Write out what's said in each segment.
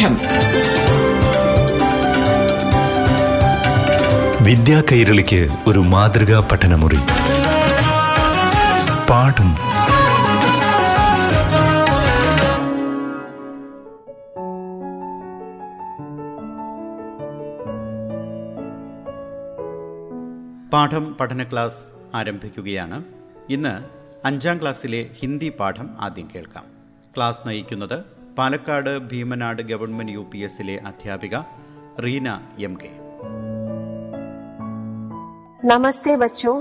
പാഠം വിദ്യാ കൈരളിക്ക് ഒരു മാതൃകാ പഠനമുറി. പാഠം. പാഠം പഠന ക്ലാസ് ആരംഭിക്കുകയാണ്. ഇന്ന് അഞ്ചാം ക്ലാസ്സിലെ ഹിന്ദി പാഠം ആദ്യം കേൾക്കാം. ക്ലാസ് നയിക്കുന്നത് Palakkad Bheemanad government U P എസിലെ അധ്യാപിക റീന എം കെ नमस्ते बच्चों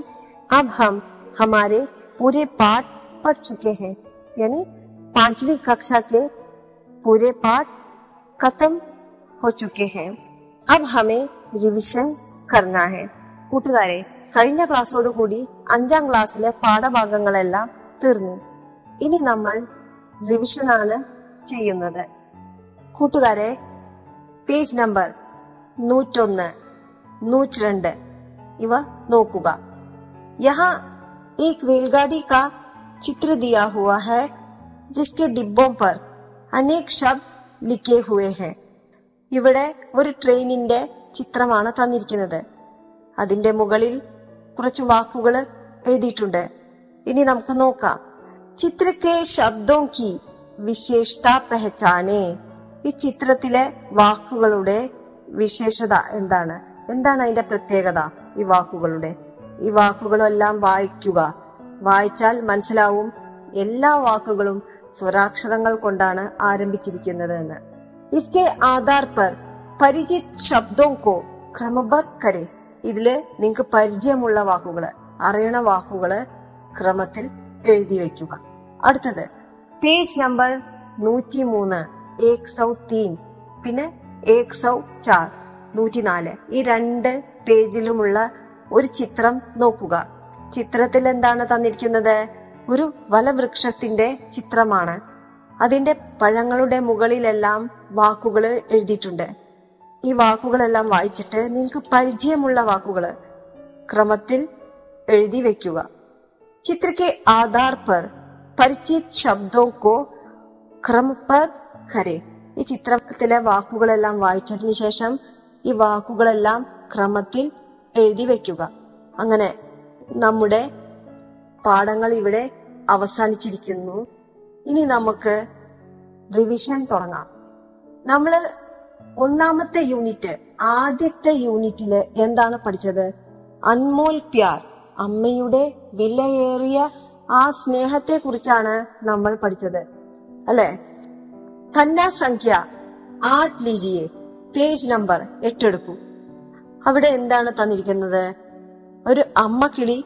अब हम हमारे पूरे पाठ पढ़ चुके हैं यानी पांचवी कक्षा के पूरे पाठ खत्म हो चुके हैं अब हमें റിവിഷൻ करना है കൂട്ടുകാരെ കഴിഞ്ഞ ക്ലാസ്സോട് കൂടി അഞ്ചാം ക്ലാസ്സിലെ പാഠഭാഗങ്ങളെല്ലാം തീർന്നു ഇനി നമ്മൾ റിവിഷനാണ് ചെയ്യുന്നത് കൂട്ടുകാരെ പേജ് നമ്പർ നൂറ്റൊന്ന് നൂറ്റിരണ്ട് ഇവ നോക്കുക यहाँ एक रेलगाड़ी का चित्र दिया हुआ है जिसके डिब्बों पर अनेक शब्द लिखे हुए हैं ഇവിടെ ഒരു ട്രെയിനിന്റെ ചിത്രമാണ് തന്നിരിക്കുന്നത് അതിന്റെ മുകളിൽ കുറച്ച് വാക്കുകൾ എഴുതിയിട്ടുണ്ട് ഇനി നമുക്ക് നോക്കാം ചിത്രക്കെ ശബ്ദോं की വിശേഷത പെഹച്ചാനെ ഈ ചിത്രത്തിലെ വാക്കുകളുടെ വിശേഷത എന്താണ്? എന്താണ് അതിന്റെ പ്രത്യേകത ഈ വാക്കുകളുടെ? ഈ വാക്കുകളെല്ലാം വായിക്കുക. വായിച്ചാൽ മനസ്സിലാവും എല്ലാ വാക്കുകളും സ്വരാക്ഷരങ്ങൾ കൊണ്ടാണ് ആരംഭിച്ചിരിക്കുന്നത് എന്ന്. ഇസ്കെ ആധാർ പർ പരിചിത് ശബ്ദം കോ ക്രമബദ് കരെ. ഇതിൽ നിങ്ങൾക്ക് പരിചയമുള്ള വാക്കുകൾ അറിയണ വാക്കുകൾ ക്രമത്തിൽ എഴുതി വെക്കുക. അടുത്തത് പേജ് നമ്പർ നൂറ്റി മൂന്ന് ഏക് സൗ തീൻ പിന്നെ ഏക് സൗ ചാർ നൂറ്റിനാല്. ഈ രണ്ട് പേജിലുമുള്ള ഒരു ചിത്രം നോക്കുക. ചിത്രത്തിൽ എന്താണ് തന്നിരിക്കുന്നത്? ഒരു വലവൃക്ഷത്തിന്റെ ചിത്രമാണ്. അതിന്റെ പഴങ്ങളുടെ മുകളിലെല്ലാം വാക്കുകൾ എഴുതിയിട്ടുണ്ട്. ഈ വാക്കുകളെല്ലാം വായിച്ചിട്ട് നിങ്ങൾക്ക് പരിചയമുള്ള വാക്കുകൾ ക്രമത്തിൽ എഴുതി വയ്ക്കുക. ചിത്രയ്ക്ക് ആധാർ പർ പരിചിത് ശബ്ദോं ക്രമപദ് കരെ. ഈ ചിത്രത്തിലെ വാക്കുകളെല്ലാം വായിച്ചതിന് ശേഷം ഈ വാക്കുകളെല്ലാം ക്രമത്തിൽ എഴുതി വെക്കുക. അങ്ങനെ നമ്മുടെ പാഠങ്ങൾ ഇവിടെ അവസാനിച്ചിരിക്കുന്നു. ഇനി നമുക്ക് റിവിഷൻ തുടങ്ങാം. നമ്മൾ ഒന്നാമത്തെ യൂണിറ്റ് ആദ്യത്തെ യൂണിറ്റിൽ എന്താണ് പഠിച്ചത്? അൻമോൽ പ്യാർ അമ്മയുടെ വിലയേറിയ ആ സ്നേഹത്തെ കുറിച്ചാണ് നമ്മൾ പഠിച്ചത്. അല്ലെ? കന്യാസംഖ്യ സംഖ്യ ആട്ട് ലീജിയെ പേജ് നമ്പർ എട്ടെടുക്കൂ. അവിടെ എന്താണ് തന്നിരിക്കുന്നത്? ഒരു അമ്മ കിളി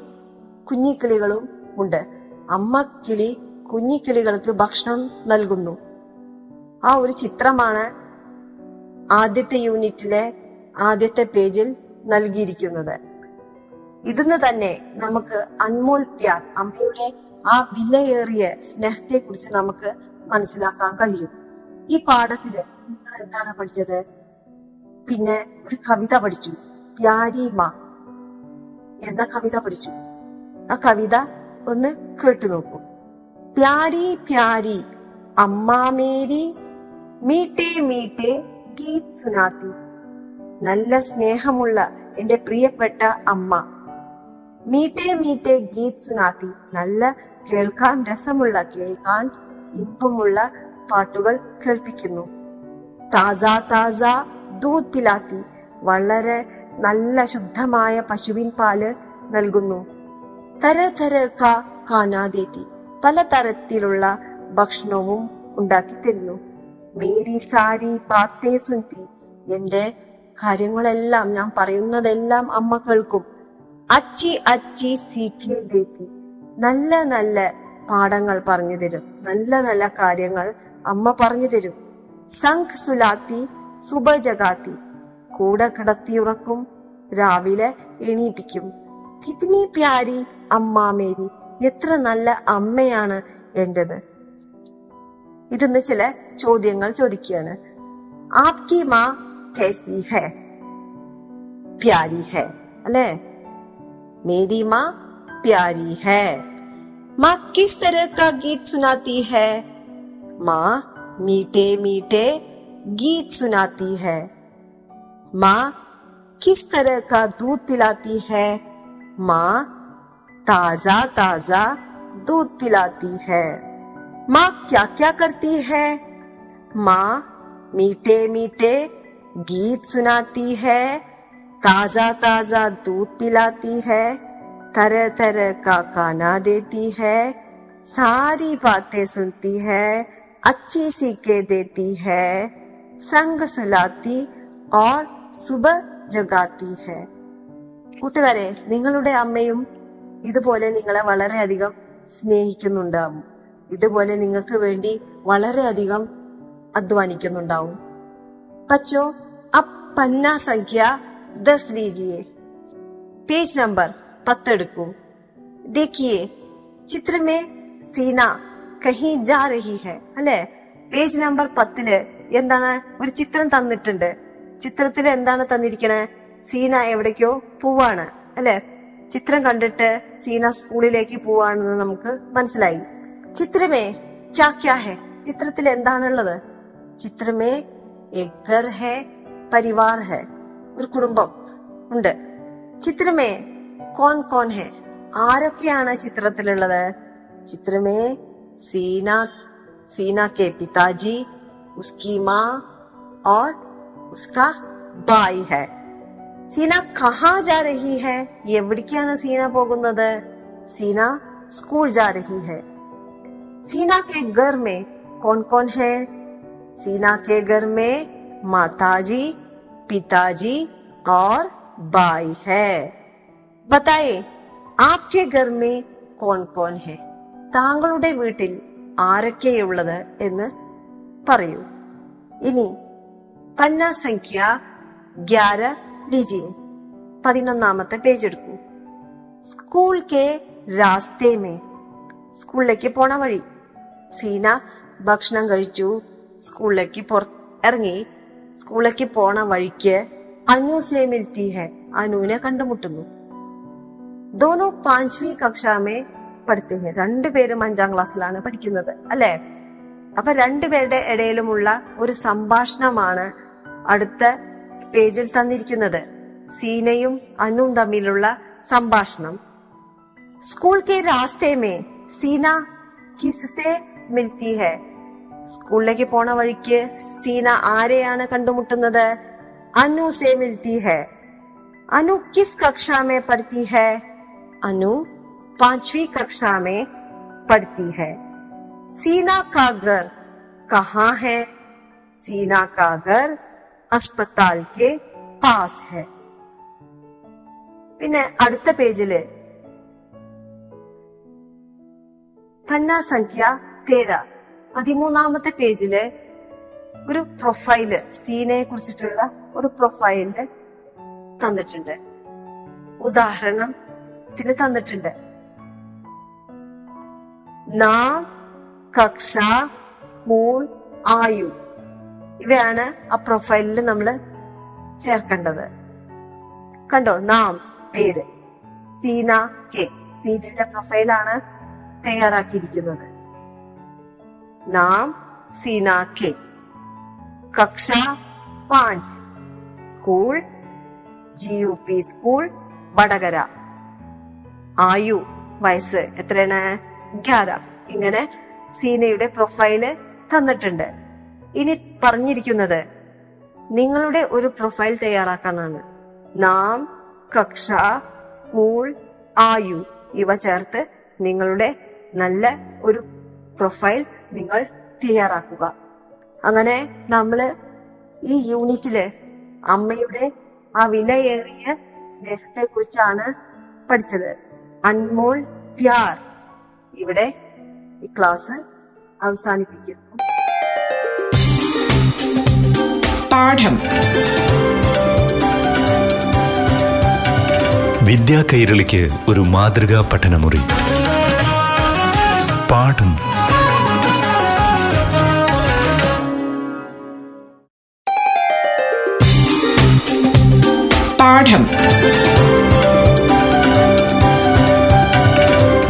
കുഞ്ഞിക്കിളികളും ഉണ്ട്. അമ്മ കിളി കുഞ്ഞിക്കിളികൾക്ക് ഭക്ഷണം നൽകുന്നു. ആ ഒരു ചിത്രമാണ് ആദ്യത്തെ യൂണിറ്റിലെ ആദ്യത്തെ പേജിൽ നൽകിയിരിക്കുന്നത്. ഇതിന്ന് തന്നെ നമുക്ക് അൻമോൾ പ്യാർ അമ്മയുടെ ആ വിലയേറിയ സ്നേഹത്തെ കുറിച്ച് നമുക്ക് മനസ്സിലാക്കാൻ കഴിയും. ഈ പാഠത്തിൽ നിങ്ങൾ എന്താണ് പഠിച്ചത്? പിന്നെ ഒരു കവിത പഠിച്ചു. പ്യാരിമ എന്ന കവിത പഠിച്ചു. ആ കവിത ഒന്ന് കേട്ടു നോക്കൂ. പ്യാരി പ്യാരി അമ്മാമേരി മേരി മീട്ടേ മീട്ടെ ഗീത് സുനാത്തി. നല്ല സ്നേഹമുള്ള എന്റെ പ്രിയപ്പെട്ട അമ്മ. മീട്ടെ മീട്ടെ ഗീത് സുനാത്തി നല്ല കേൾക്കാൻ രസമുള്ള കേൾക്കാൻ ഇമ്പമുള്ള പാട്ടുകൾ കേൾപ്പിക്കുന്നു. താസ താസ ദൂത് പിലാത്തി. വളരെ നല്ല ശുദ്ധമായ പശുവിൻ പാൽ നൽകുന്നു. തര തര കാനാദേത്തി പലതരത്തിലുള്ള ഭക്ഷണവും ഉണ്ടാക്കി തരുന്നു. മേരി സാരി പാത്തേ സുൻതി എന്റെ കാര്യങ്ങളെല്ലാം ഞാൻ പറയുന്നതെല്ലാം അമ്മ കേൾക്കും. അച്ചി അച്ചി സീക്കി ബേക്കി നല്ല നല്ല പാഠങ്ങൾ പറഞ്ഞു തരും. നല്ല നല്ല കാര്യങ്ങൾ അമ്മ പറഞ്ഞു തരും. സംഖ് സുലാത്തി സുബ ജഗാത്തി. കൂടെ കിടത്തിയുറക്കും രാവിലെ എണീപ്പിക്കും. കിത്നി പ്യാരി അമ്മാമേരി എത്ര നല്ല അമ്മയാണ് എന്റെത് ഇതെന്ന് ചില ചോദ്യങ്ങൾ ചോദിക്കുകയാണ്. ആപ്കി മാ കേസി ഹെ? പ്യാരി ഹെ? അല്ലേ? मेरी माँ प्यारी है। माँ किस तरह का गीत सुनाती है? माँ मीठे मीठे गीत सुनाती है। माँ किस तरह का दूध पिलाती है? माँ ताज़ा ताज़ा दूध पिलाती है। माँ क्या क्या करती है? माँ मीठे मीठे गीत सुनाती है। ताजा ताजा दूध पिलाती है तरह तरह का खाना देती है सारी बातें सुनती है अच्छी सीखे देती है संग सुलाती और സുബഹ് ജഗാത്തി ഹെ കൂട്ടുകാരെ നിങ്ങളുടെ അമ്മയും ഇതുപോലെ നിങ്ങളെ വളരെയധികം സ്നേഹിക്കുന്നുണ്ടാവും ഇതുപോലെ നിങ്ങൾക്ക് വേണ്ടി വളരെയധികം അധ്വാനിക്കുന്നുണ്ടാവും बच्चों अब पन्ना संख्या दस लीजिए पेज नंबर പത്തെടുക്കൂ देखिए ചിത്ര में സീന കഹി ജാ രഹി ഹെ അല്ലെ പേജ് നമ്പർ പത്തില് എന്താണ് ഒരു ചിത്രം തന്നിട്ടുണ്ട് ചിത്രത്തിൽ എന്താണ് തന്നിരിക്കണേ സീന എവിടേക്കോ പോവാണ് അല്ലെ ചിത്രം കണ്ടിട്ട് സീന സ്കൂളിലേക്ക് പോവാണെന്ന് നമുക്ക് മനസ്സിലായി ചിത്രമേ ക്യാ ക്യാ ഹെ ചിത്രത്തിൽ എന്താണുള്ളത് ചിത്രമേ एक घर है परिवार है ഒരു കുടുംബം ഉണ്ട് ചിത്രമേ കോൺ കോൺ ഹെ ആരൊക്കെയാണ് ചിത്രത്തിലുള്ളത് ചിത്രമേ സീന സീന के पिताजी उसकी माँ और उसका भाई है സീന കഹാ ജാ രഹി ഹെ എവിടേക്കാണ് സീന പോകുന്നത് സീന സ്കൂൾ ജാ രഹി ഹെ സീന के घर में कौन कौन है सीना के घर में माताजी पिताजी और भाई है बताइए आपके घर में कौन कौन है താങ്കളുടെ വീട്ടിൽ ആരൊക്കെയുള്ളത് എന്ന് പറയൂ ഇനി പന്ന സംഖ്യ ഗ്യാര ലിജിയെ പതിനൊന്നാമത്തെ പേജ് എടുക്കൂ സ്കൂൾ കെ രാസ്തേ മേ സ്കൂളിലേക്ക് പോണ വഴി സീന ഭക്ഷണം കഴിച്ചു സ്കൂളിലേക്ക് പുറ ഇറങ്ങി സ്കൂളിലേക്ക് പോണ വഴിക്ക് അനു സേ മിൽത്തി ഹെ അനുവിനെ കണ്ടുമുട്ടുന്നു. ദോനോ പാഞ്ച്വി കക്ഷാമേ പഠിത്തേ രണ്ടുപേരും അഞ്ചാം ക്ലാസ്സിലാണ് പഠിക്കുന്നത് അല്ലെ? അപ്പൊ രണ്ടുപേരുടെ ഇടയിലുമുള്ള ഒരു സംഭാഷണമാണ് അടുത്ത പേജിൽ തന്നിരിക്കുന്നത്. സീനയും അനുവും തമ്മിലുള്ള സംഭാഷണം. സ്കൂൾ കെ രാസ്തേ മേ സീന കിസ്സേ മിൽത്തി ഹെ സ്കൂളിലേക്ക് പോണ വഴിക്ക് സീന ആരെയാണ് കണ്ടുമുട്ടുന്നത് അനു സേ മിൽത്തി ഹെ അനു കിസ് കക്ഷാ മേ പഠിത്തി ഹെ അനു पांचवी कक्षा में पढ़ती है सीना का घर कहाँ है सीना का घर अस्पताल के പാസ് ഹെ പിന്നെ അടുത്ത പേജില് പന്ന സംഖ്യ തേരാ പതിമൂന്നാമത്തെ പേജിൽ ഒരു പ്രൊഫൈൽ സ്ത്രീനെ കുറിച്ചിട്ടുള്ള ഒരു പ്രൊഫൈൽ തന്നിട്ടുണ്ട്. ഉദാഹരണം ഉദാഹരണത്തിന് തന്നിട്ടുണ്ട്. കക്ഷ സ്കൂൾ ആയു. ഇവയാണ് ആ പ്രൊഫൈലിൽ നമ്മൾ ചേർക്കേണ്ടത്. കണ്ടോ? നാം പേര്. സീന കെ. സീനയുടെ പ്രൊഫൈലാണ് തയ്യാറാക്കിയിരിക്കുന്നത്. നാം सीना के कक्षा पांच स्कूल बड़गरा സ്കൂൾ വടകര. ആയു വയസ്സ് എത്രയാണ്? ഗ്യാര. ഇങ്ങനെ സീനയുടെ പ്രൊഫൈൽ തന്നിട്ടുണ്ട്. ഇനി പറഞ്ഞിരിക്കുന്നത് നിങ്ങളുടെ ഒരു പ്രൊഫൈൽ തയ്യാറാക്കാനാണ്. നാം കക്ഷ സ്കൂൾ ആയു ഇവ ചേർത്ത് നിങ്ങളുടെ നല്ല ഒരു പ്രൊഫൈൽ നിങ്ങൾ തയ്യാറാക്കുക. അങ്ങനെ നമ്മൾ ഈ യൂണിറ്റിൽ അമ്മയുടെ ആ വിലയേറിയ സ്നേഹത്തെ കുറിച്ചാണ് പഠിച്ചത്. അൻമോൾ പ്യാർ ഇവിടെ ഈ ക്ലാസ് അവസാനിപ്പിക്കുന്നു. പാഠം. വിദ്യാ കൈരളിക്ക് ഒരു മാതൃകാ പഠനമുറി. പാഠം.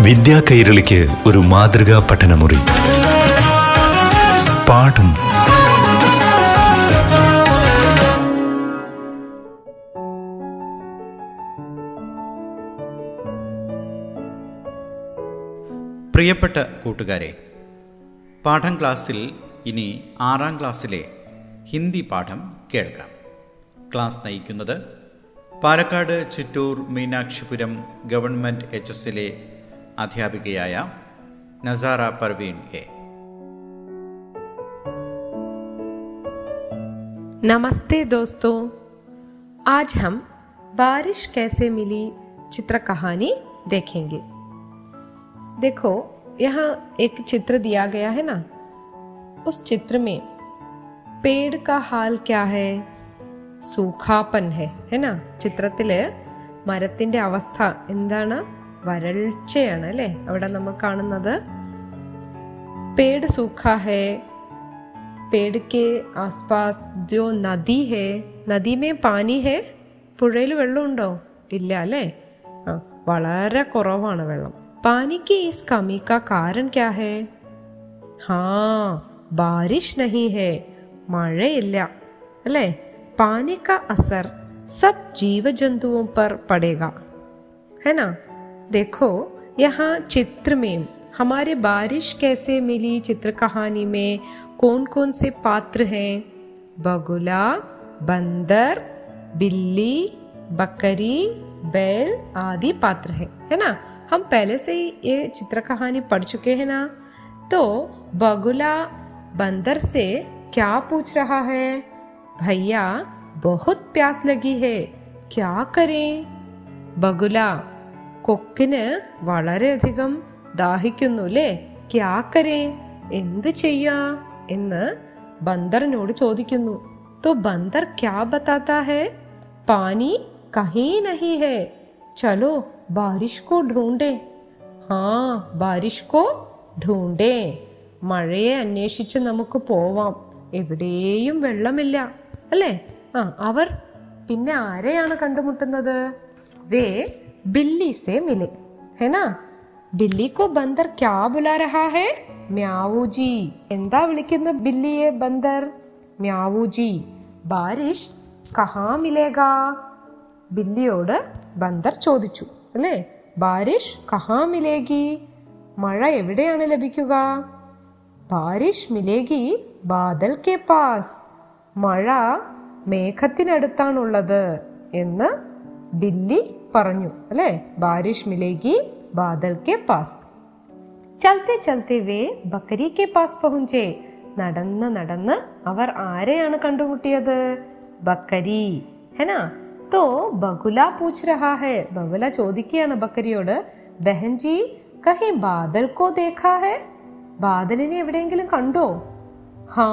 വിദ്യാ കൈരളിക്ക് ഒരു മാതൃകാ പഠനമുറി. പാഠം. പ്രിയപ്പെട്ട കൂട്ടുകാരെ പാഠം ക്ലാസ്സിൽ ഇനി ആറാം ക്ലാസ്സിലെ ഹിന്ദി പാഠം കേൾക്കാം. ക്ലാസ് നയിക്കുന്നത് പാലക്കാട് ചിറ്റൂർ മീനാക്ഷിപുരം ഗവൺമെൻറ് എച്ച് എസിലെ അധ്യാപികയായ നസാറ പർവീൺ എ नमस्ते दोस्तों आज हम बारिश कैसे मिली चित्र कहानी देखेंगे देखो यहाँ एक चित्र दिया गया है ना उस चित्र में पेड़ का हाल क्या है സൂഖാപ്പൻ ഹെ ഹെന ചിത്രത്തില് മരത്തിന്റെ അവസ്ഥ എന്താണ് വരൾച്ചയാണ് അല്ലെ അവിടെ നമ്മൾ കാണുന്നത് പേട് സൂഖ ഹെ पेड़ के आसपास जो നദി ഹേ നദി മേ പാനി ഹേ പുഴയിൽ വെള്ളമുണ്ടോ ഇല്ല അല്ലേ ആ വളരെ കുറവാണ് വെള്ളം പാനിക്ക് ഇസ് കമി കാ കാരൻ ക്യാ ഹേ ഹാ ബാരിഷ് നഹി ഹേ മഴയില്ല അല്ലേ पानी का असर सब जीव जंतुओं पर पड़ेगा। है ना? देखो, यहाँ चित्र में हमारे बारिश कैसे मिली, चित्र कहानी में कौन कौन से पात्र हैं? बगुला, बंदर, बिल्ली, बकरी, बैल आदि पात्र है। है ना? हम पहले से ही ये चित्र कहानी पढ़ चुके हैं ना? तो बगुला, बंदर से क्या पूछ रहा है? भैया बहुत प्यास लगी है क्या करें ബഗുല കൊക്കിന് വളരെയധികം ദാഹിക്കുന്നു അല്ലേ ക്യാക്കരെ എന്ത് ചെയ്യാ എന്ന് ബന്ദറിനോട് ചോദിക്കുന്നു तो बंदर क्या बताता है पानी कहीं नहीं है चलो बारिश को ढूंढे हाँ बारिश को ढूंढे മഴയെ അന്വേഷിച്ച് നമുക്ക് പോവാം എവിടെയും വെള്ളമില്ല അല്ലേ? ആ അവർ പിന്നെ ആരെയാണ് കണ്ടുമുട്ടുന്നത്? വേ ബില്ലി സേ മിലെ. ഹെനാ ബില്ലി കോ ബന്ദർ ക്യാ ബുലാ രഹാ ഹേ? മ്യാവൂജി എന്താ വിളിക്കുന്ന ബില്ലിയെ ബന്ദർ? മ്യാവൂജി ബാരിഷ് കഹാ മിലേഗാ? ബില്ലിയോട് ബന്ദർ ചോദിച്ചു അല്ലേ? ബാരിഷ് കഹാ മിലേഗി മഴ എവിടെയാണ് ലഭിക്കുക? ബാരിഷ് മിലേഗി ബാദൽ കെ പാസ്. മഴ മേഘത്തിനടുത്താണുള്ളത് എന്ന് ബില്ലി പറഞ്ഞു അല്ലേ? ബാരിഷ് മിലേഗി ബാദൽ കെ പാസ്. ചലത്തെ ചലത്തെ വേ ബക്കരി കെ പാസ് പहुंचे നടന്ന് നടന്ന് അവർ ആരെയാണ് കണ്ടുമുട്ടിയത്? ബക്കരി. ഹെനാ? തോ ബഗുല പൂച്ച് രഹാ ഹെ. ബഗുല ചോദിക്കുകയാണ് ബക്കരിയോട് ബഹൻജി കഹി ബാദൽ കോ ദേഖാ ഹെ? ബാദലിനെ എവിടെയെങ്കിലും കണ്ടോ? ഹാ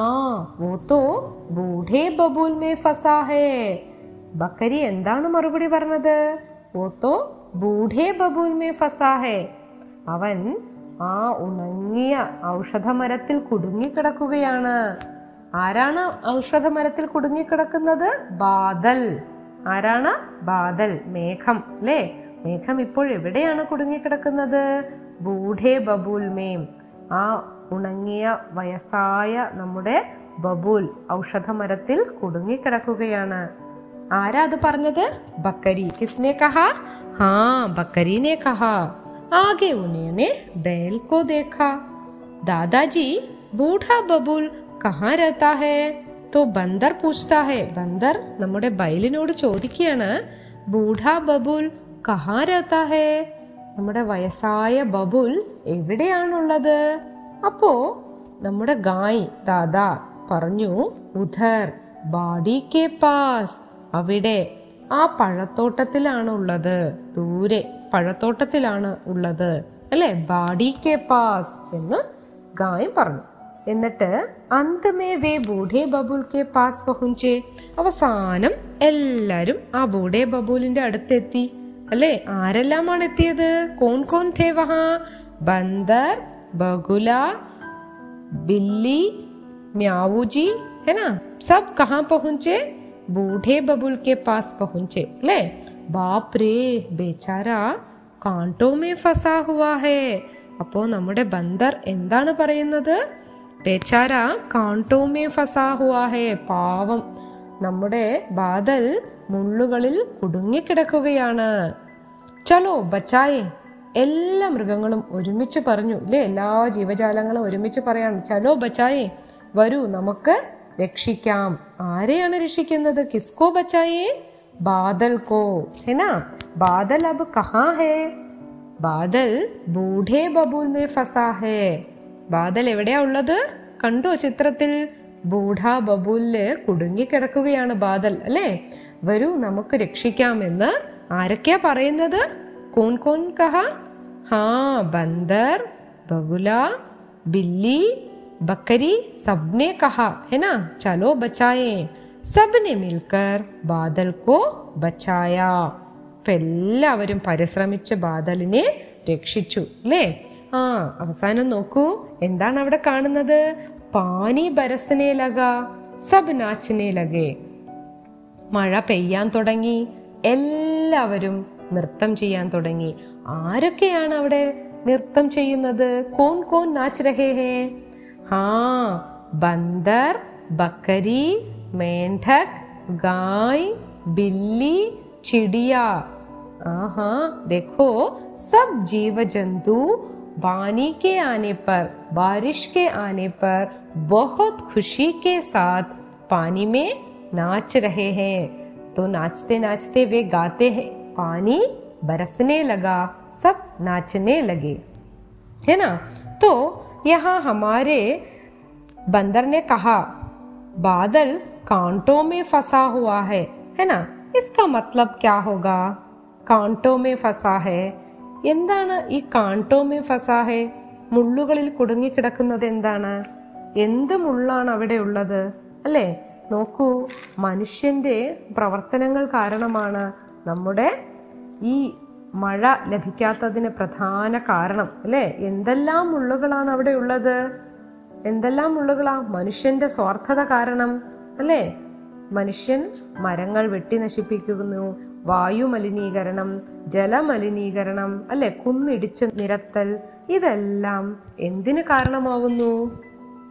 വോ തോ ബൂഢേ ബബൂൽ മേ ഫസാ ഹേ ബക്കരി എന്താണ് മറുപടി പറഞ്ഞത്? വോ തോ ബൂഢേ ബബൂൽ മേ ഫസാ ഹേ അവൻ ആ ഉണങ്ങിയ ഔഷധമരത്തിൽ കുടുങ്ങിക്കിടക്കുകയാണ്. ആരാണ് ഔഷധമരത്തിൽ കുടുങ്ങിക്കിടക്കുന്നത്? ബാദൽ. ആരാണ്? ബാദൽ മേഘം അല്ലേ? മേഘം ഇപ്പോൾ എവിടെയാണ് കുടുങ്ങിക്കിടക്കുന്നത്? ബൂഢേ ബബൂൽ മേം ആ ഉണങ്ങിയ വയസ്സായ നമ്മുടെ ബബൂൽ ഔഷധമരത്തിൽ കുടുങ്ങിക്കിടക്കുകയാണ് ആരാ അത് പറഞ്ഞത് ബക്കരി കിസ്നെ കഹാ ഹാ ബക്കരീനെ കഹാ ആകെ ഉനേനെ बैल को देखा दादाजी बूढ़ा बबूल कहाँ रहता है तो ബന്ദർ പൂച്ഛതാ ഹെ ബന്ദർ നമ്മുടെ ബൈലിനോട് ചോദിക്കുകയാണ് ബൂഢാ ബബുൽ കഹാ रहता है നമ്മുടെ വയസ്സായ ബബുൽ എവിടെയാണുള്ളത് അപ്പോ നമ്മുടെ ഗായ് ദാദാ പറഞ്ഞു ഉധർ ബാഡി കെ പാസ്. അവിടെ ആ പഴത്തോട്ടത്തിലാണ് ഉള്ളത് ദൂരെ പഴത്തോട്ടത്തിലാണ് ഉള്ളത്. അല്ലെ? ബാഡി കെ പാസ്. എന്ന് ഗായ് പറഞ്ഞു. എന്നിട്ട് അന്തമേ വേ ബൂഢേ ബബുൽ കെ പാസ് പഹുഞ്ചേ. അവസാനം എല്ലാരും ആ ബൂഢേ ബബുലിന്റെ അടുത്തെത്തി. അല്ലെ? ആരെല്ലാമാണ് എത്തിയത്? കോൺ കോൺ ഥേ വഹാ ബന്ദർ ബഗുല बिल्ली म्याऊ जी है ना सब कहाँ पहुंचे बूढ़े बबुल के पास पहुंचे ले बाप रे बेचारा കാണ്ടോ മേ ഫസാ ഹുവാ ഹേ അപ്പോ നമ്മുടെ ബന്ദർ എന്താണ് പറയുന്നത് ബേച്ചാര കാണ്ടോ മേ ഫസാ ഹുവാ ഹേ പാവം നമ്മുടെ ബാദൽ മുള്ളുകളിൽ കുടുങ്ങിക്കിടക്കുകയാണ് ചലോ ബച്ചായേ എല്ലാ മൃഗങ്ങളും ഒരുമിച്ച് പറഞ്ഞു ഇല്ലേ എല്ലാ ജീവജാലങ്ങളും ഒരുമിച്ച് പറയാണ് ചലോ ബച്ചായേ വരൂ നമുക്ക് രക്ഷിക്കാം. ആരെയാണ് രക്ഷിക്കുന്നത്? കിസ്കോ ബച്ചായേ ബാദൽ കോ ഹെനാ ബാദൽ അബ് കഹാ ഹേ? ബാദൽ ബൂഢേ ബബൂൽ മേ ഫസാ ഹേ. ബാദൽ എവിടെയാ ഉള്ളത്? കണ്ടോ ചിത്രത്തിൽ? ബൂഢ ബബൂലിൽ കുടുങ്ങിക്കിടക്കുകയാണ് ബാദൽ അല്ലേ? വരൂ നമുക്ക് രക്ഷിക്കാം രക്ഷിക്കാമെന്ന് ആരൊക്കെയാ പറയുന്നത്? കോൺ കോൺ കഹ ഹാ ബന്ദർ ബഗുല ബില്ലി ബക്കരി सबने कहा है ना चलो बचाए सबने मिलकर बादल को बचाया അപ്പൊ എല്ലാവരും പരിശ്രമിച്ച് ബാദലിനെ രക്ഷിച്ചു അല്ലേ ആ അവസാനം നോക്കൂ എന്താണ് അവിടെ കാണുന്നത് പാനി ബരസനെ ലഗ സബ് നാച്ചിനെ ലഗേ മഴ പെയ്യാൻ തുടങ്ങി എല്ലാവരും നൃത്തം ചെയ്യാൻ തുടങ്ങി ആരൊക്കെയാണ് അവിടെ നൃത്തം ചെയ്യുന്നത് കോൺ കോൺ നാച്ച് രഹേ ഹേ ഹാ ബന്ദർ ബക്കരി മേണ്ഠക് ഗായ് बिल्ली चिड़िया हाँ देखो सब जीव जंतु पानी के आने पर बारिश के आने पर बहुत खुशी के साथ पानी में नाच रहे हैं तो नाचते नाचते वे गाते हैं पानी बरसने लगा सब नाचने लगे है ना तो यहाँ हमारे बंदर ने कहा बादल कांटों में फंसा हुआ है है ना इसका मतलब क्या होगा കാണ്ടോ മേ ഫസാ ഹേ എന്താണ് ഈ കാണ്ടോ മേ ഫസാ ഹേ മുള്ളുകളിൽ കുടുങ്ങിക്കിടക്കുന്നത് എന്താണ് എന്ത് മുള്ളാണ് അവിടെ ഉള്ളത് അല്ലേ നോക്കൂ മനുഷ്യന്റെ പ്രവർത്തനങ്ങൾ കാരണമാണ് നമ്മുടെ ഈ മഴ ലഭിക്കാത്തതിന് പ്രധാന കാരണം അല്ലേ? എന്തെല്ലാം മുള്ളുകളാണ് അവിടെ ഉള്ളത്? എന്തെല്ലാം മുള്ളുകളാ മനുഷ്യന്റെ സ്വാർത്ഥത കാരണം അല്ലേ? മനുഷ്യൻ മരങ്ങൾ വെട്ടി നശിപ്പിക്കുന്നു വായു മലിനീകരണം ജലമലിനീകരണം അല്ലെ? കുന്നിടിച്ച് നിരത്തൽ ഇതെല്ലാം എന്തിന് കാരണമാവുന്നു?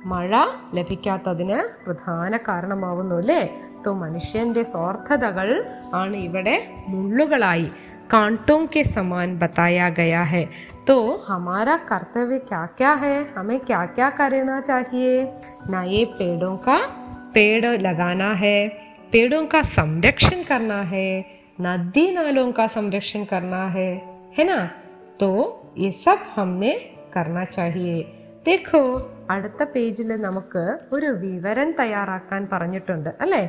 മഴ ലഭിക്കാത്തതിന് പ്രധാന കാരണമാവുന്നു അല്ലേ? തോ മനുഷ്യന്റെ സ്വാർത്ഥതകൾ ആണ് ഇവിടെ മുള്ളുകളായി. कांटों के समान बताया गया है तो हमारा कर्तव्य क्या क्या है हमें क्या क्या करना चाहिए नए पेड़ों का पेड़ लगाना है पेड़ों का संरक्षण करना है नदी नालों का संरक्षण करना है है ना तो ये सब हमने करना चाहिए देखो അടുത്ത പേജിൽ നമുക്ക് ഒരു വിവരൺ തയ്യാറാക്കാൻ പറഞ്ഞിട്ടുണ്ട് അല്ലെ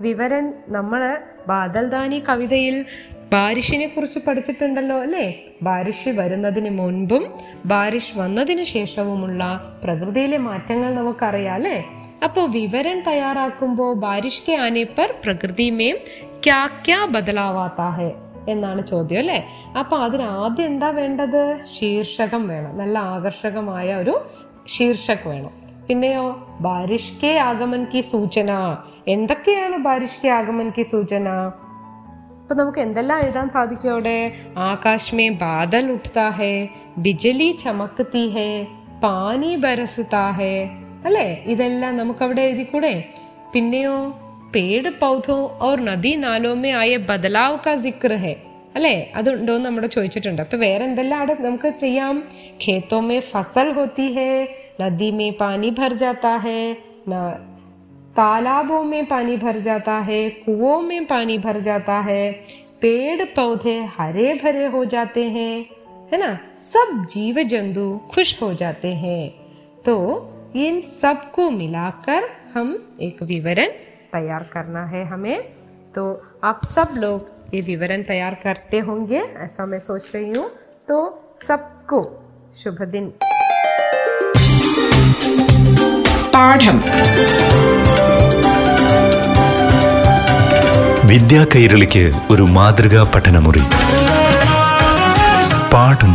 വിവരൺ നമ്മൾ ബാദൽദാനി കവിതയിൽ ബാരിഷിനെ കുറിച്ച് പഠിച്ചിട്ടുണ്ടല്ലോ അല്ലേ? ബാരിഷ് വരുന്നതിന് മുൻപും ബാരിഷ് വന്നതിന് ശേഷവുമുള്ള പ്രകൃതിയിലെ മാറ്റങ്ങൾ നമുക്കറിയാം അല്ലെ? അപ്പോൾ വിവരൻ തയ്യാറാക്കുമ്പോൾ ബാരിഷ് കെ ആനെ പർ പ്രകൃതി മേം ക്യാ ക്യാ ബദലാവാത്താ ഹെ എന്നാണ് ചോദ്യം അല്ലേ? അപ്പൊ അതിന് ആദ്യം എന്താ വേണ്ടത്? ശീർഷകം വേണം. നല്ല ആകർഷകമായ ഒരു ശീർഷകം വേണം. പിന്നെയോ ബാരിഷ് കെ ആഗമൻ കി സൂചന. എന്തൊക്കെയാണ് ബാരിഷ് കെ ആഗമൻ കി സൂചന? അപ്പൊ നമുക്ക് എന്തെല്ലാം എഴുതാൻ സാധിക്കും അവിടെ? ആകാശ് മേ ബാദൽ ഉഠ്താ ഹേ ബിജലി ചമക്കത്തി ഹേ പാനി ബരസത്താ ഹേ. അല്ലെ? ഇതെല്ലാം നമുക്ക് അവിടെ എഴുതിക്കൂടെ? പിന്നെയോ പേട് പൗധോ ഓർ നദി നാലോ മേ ആയ ബദലാവ് കാ ജിക്ര ഹേ. അല്ലെ അതുണ്ടോ എന്ന് നമ്മുടെ ചോദിച്ചിട്ടുണ്ട് അപ്പൊ വേറെ എന്തെല്ലാം അവിടെ നമുക്ക് ചെയ്യാം ഖേത്തോ മേ ഫസൽ ഹോത്തി ഹേ നദി മേ പാനി ഭർ ജാത്താ ഹേ तालाबों में पानी भर जाता है कुओं में पानी भर जाता है पेड़ पौधे हरे भरे हो जाते हैं है ना सब जीव जंतु खुश हो जाते हैं तो इन सब को मिलाकर हम एक विवरण तैयार करना है हमें तो आप सब लोग ये विवरण तैयार करते होंगे ऐसा मैं सोच रही हूँ तो सबको शुभ दिन പാഠം വിദ്യാ കൈരളിക്ക് ഒരു മാതൃകാ പഠനമുറി പാഠം